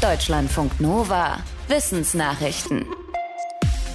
Deutschlandfunk Nova. Wissensnachrichten.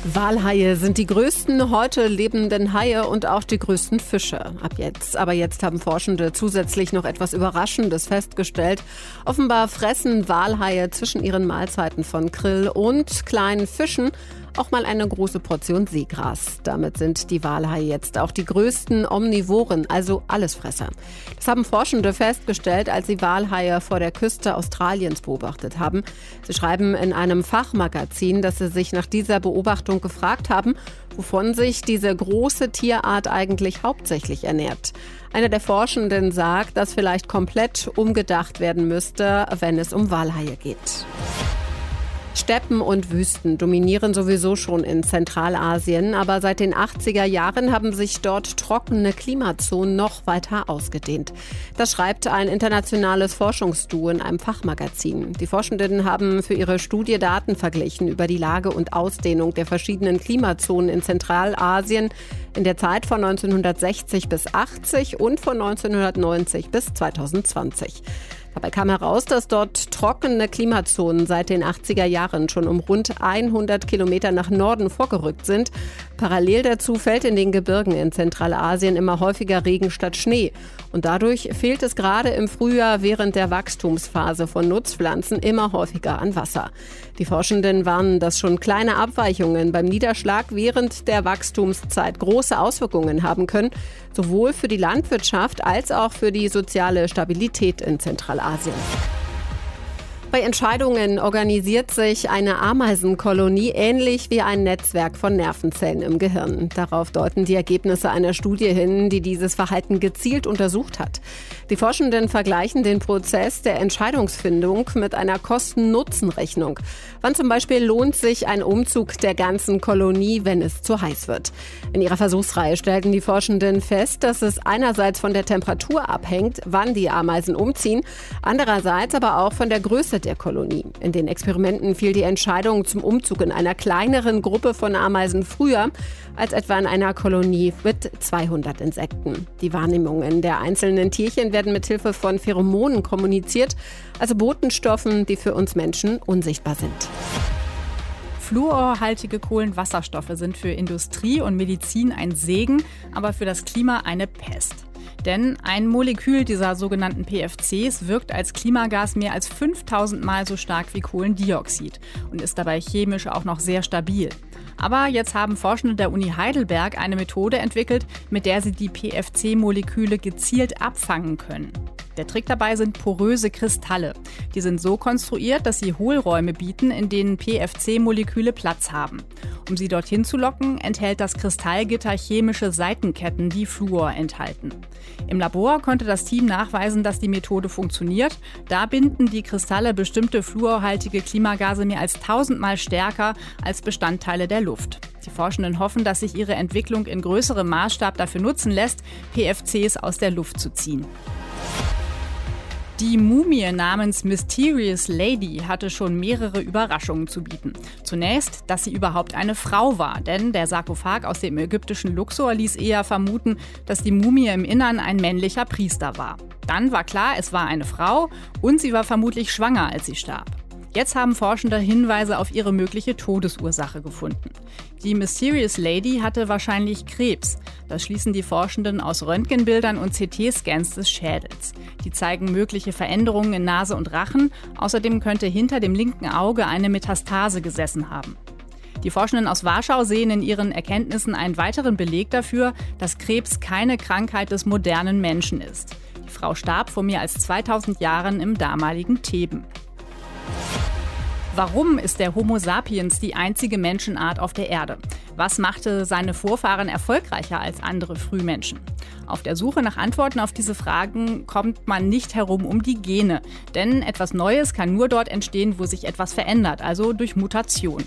Walhaie sind die größten heute lebenden Haie und auch die größten Fische. Ab jetzt. Aber jetzt haben Forschende zusätzlich noch etwas Überraschendes festgestellt. Offenbar fressen Walhaie zwischen ihren Mahlzeiten von Krill und kleinen Fischen auch mal eine große Portion Seegras. Damit sind die Walhaie jetzt auch die größten Omnivoren, also Allesfresser. Das haben Forschende festgestellt, als sie Walhaie vor der Küste Australiens beobachtet haben. Sie schreiben in einem Fachmagazin, dass sie sich nach dieser Beobachtung gefragt haben, wovon sich diese große Tierart eigentlich hauptsächlich ernährt. Einer der Forschenden sagt, dass vielleicht komplett umgedacht werden müsste, wenn es um Walhaie geht. Steppen und Wüsten dominieren sowieso schon in Zentralasien, aber seit den 80er Jahren haben sich dort trockene Klimazonen noch weiter ausgedehnt. Das schreibt ein internationales Forschungsduo in einem Fachmagazin. Die Forschenden haben für ihre Studie Daten verglichen über die Lage und Ausdehnung der verschiedenen Klimazonen in Zentralasien in der Zeit von 1960 bis 80 und von 1990 bis 2020. Dabei kam heraus, dass dort trockene Klimazonen seit den 80er Jahren schon um rund 100 Kilometer nach Norden vorgerückt sind. Parallel dazu fällt in den Gebirgen in Zentralasien immer häufiger Regen statt Schnee. Und dadurch fehlt es gerade im Frühjahr während der Wachstumsphase von Nutzpflanzen immer häufiger an Wasser. Die Forschenden warnen, dass schon kleine Abweichungen beim Niederschlag während der Wachstumszeit große Auswirkungen haben können, sowohl für die Landwirtschaft als auch für die soziale Stabilität in Zentralasien. Zentralasien. Bei Entscheidungen organisiert sich eine Ameisenkolonie ähnlich wie ein Netzwerk von Nervenzellen im Gehirn. Darauf deuten die Ergebnisse einer Studie hin, die dieses Verhalten gezielt untersucht hat. Die Forschenden vergleichen den Prozess der Entscheidungsfindung mit einer Kosten-Nutzen-Rechnung. Wann zum Beispiel lohnt sich ein Umzug der ganzen Kolonie, wenn es zu heiß wird? In ihrer Versuchsreihe stellten die Forschenden fest, dass es einerseits von der Temperatur abhängt, wann die Ameisen umziehen, andererseits aber auch von der Größe der Kolonie. In den Experimenten fiel die Entscheidung zum Umzug in einer kleineren Gruppe von Ameisen früher als etwa in einer Kolonie mit 200 Insekten. Die Wahrnehmungen der einzelnen Tierchen werden mit Hilfe von Pheromonen kommuniziert, also Botenstoffen, die für uns Menschen unsichtbar sind. Fluorhaltige Kohlenwasserstoffe sind für Industrie und Medizin ein Segen, aber für das Klima eine Pest. Denn ein Molekül dieser sogenannten PFCs wirkt als Klimagas mehr als 5000 Mal so stark wie Kohlendioxid und ist dabei chemisch auch noch sehr stabil. Aber jetzt haben Forschende der Uni Heidelberg eine Methode entwickelt, mit der sie die PFC-Moleküle gezielt abfangen können. Der Trick dabei sind poröse Kristalle. Die sind so konstruiert, dass sie Hohlräume bieten, in denen PFC-Moleküle Platz haben. Um sie dorthin zu locken, enthält das Kristallgitter chemische Seitenketten, die Fluor enthalten. Im Labor konnte das Team nachweisen, dass die Methode funktioniert. Da binden die Kristalle bestimmte fluorhaltige Klimagase mehr als tausendmal stärker als Bestandteile der Luft. Die Forschenden hoffen, dass sich ihre Entwicklung in größerem Maßstab dafür nutzen lässt, PFCs aus der Luft zu ziehen. Die Mumie namens Mysterious Lady hatte schon mehrere Überraschungen zu bieten. Zunächst, dass sie überhaupt eine Frau war, denn der Sarkophag aus dem ägyptischen Luxor ließ eher vermuten, dass die Mumie im Innern ein männlicher Priester war. Dann war klar, es war eine Frau und sie war vermutlich schwanger, als sie starb. Jetzt haben Forschende Hinweise auf ihre mögliche Todesursache gefunden. Die Mysterious Lady hatte wahrscheinlich Krebs. Das schließen die Forschenden aus Röntgenbildern und CT-Scans des Schädels. Die zeigen mögliche Veränderungen in Nase und Rachen. Außerdem könnte hinter dem linken Auge eine Metastase gesessen haben. Die Forschenden aus Warschau sehen in ihren Erkenntnissen einen weiteren Beleg dafür, dass Krebs keine Krankheit des modernen Menschen ist. Die Frau starb vor mehr als 2000 Jahren im damaligen Theben. Warum ist der Homo sapiens die einzige Menschenart auf der Erde? Was machte seine Vorfahren erfolgreicher als andere Frühmenschen? Auf der Suche nach Antworten auf diese Fragen kommt man nicht herum um die Gene. Denn etwas Neues kann nur dort entstehen, wo sich etwas verändert, also durch Mutation.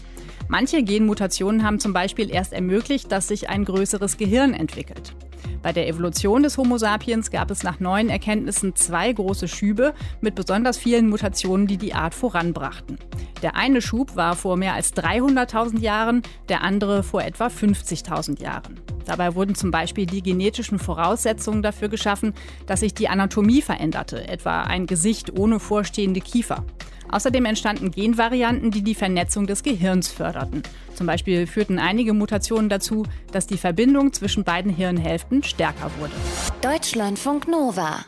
Manche Genmutationen haben zum Beispiel erst ermöglicht, dass sich ein größeres Gehirn entwickelt. Bei der Evolution des Homo sapiens gab es nach neuen Erkenntnissen zwei große Schübe mit besonders vielen Mutationen, die die Art voranbrachten. Der eine Schub war vor mehr als 300.000 Jahren, der andere vor etwa 50.000 Jahren. Dabei wurden zum Beispiel die genetischen Voraussetzungen dafür geschaffen, dass sich die Anatomie veränderte, etwa ein Gesicht ohne vorstehende Kiefer. Außerdem entstanden Genvarianten, die die Vernetzung des Gehirns förderten. Zum Beispiel führten einige Mutationen dazu, dass die Verbindung zwischen beiden Hirnhälften stärker wurde. Deutschlandfunk Nova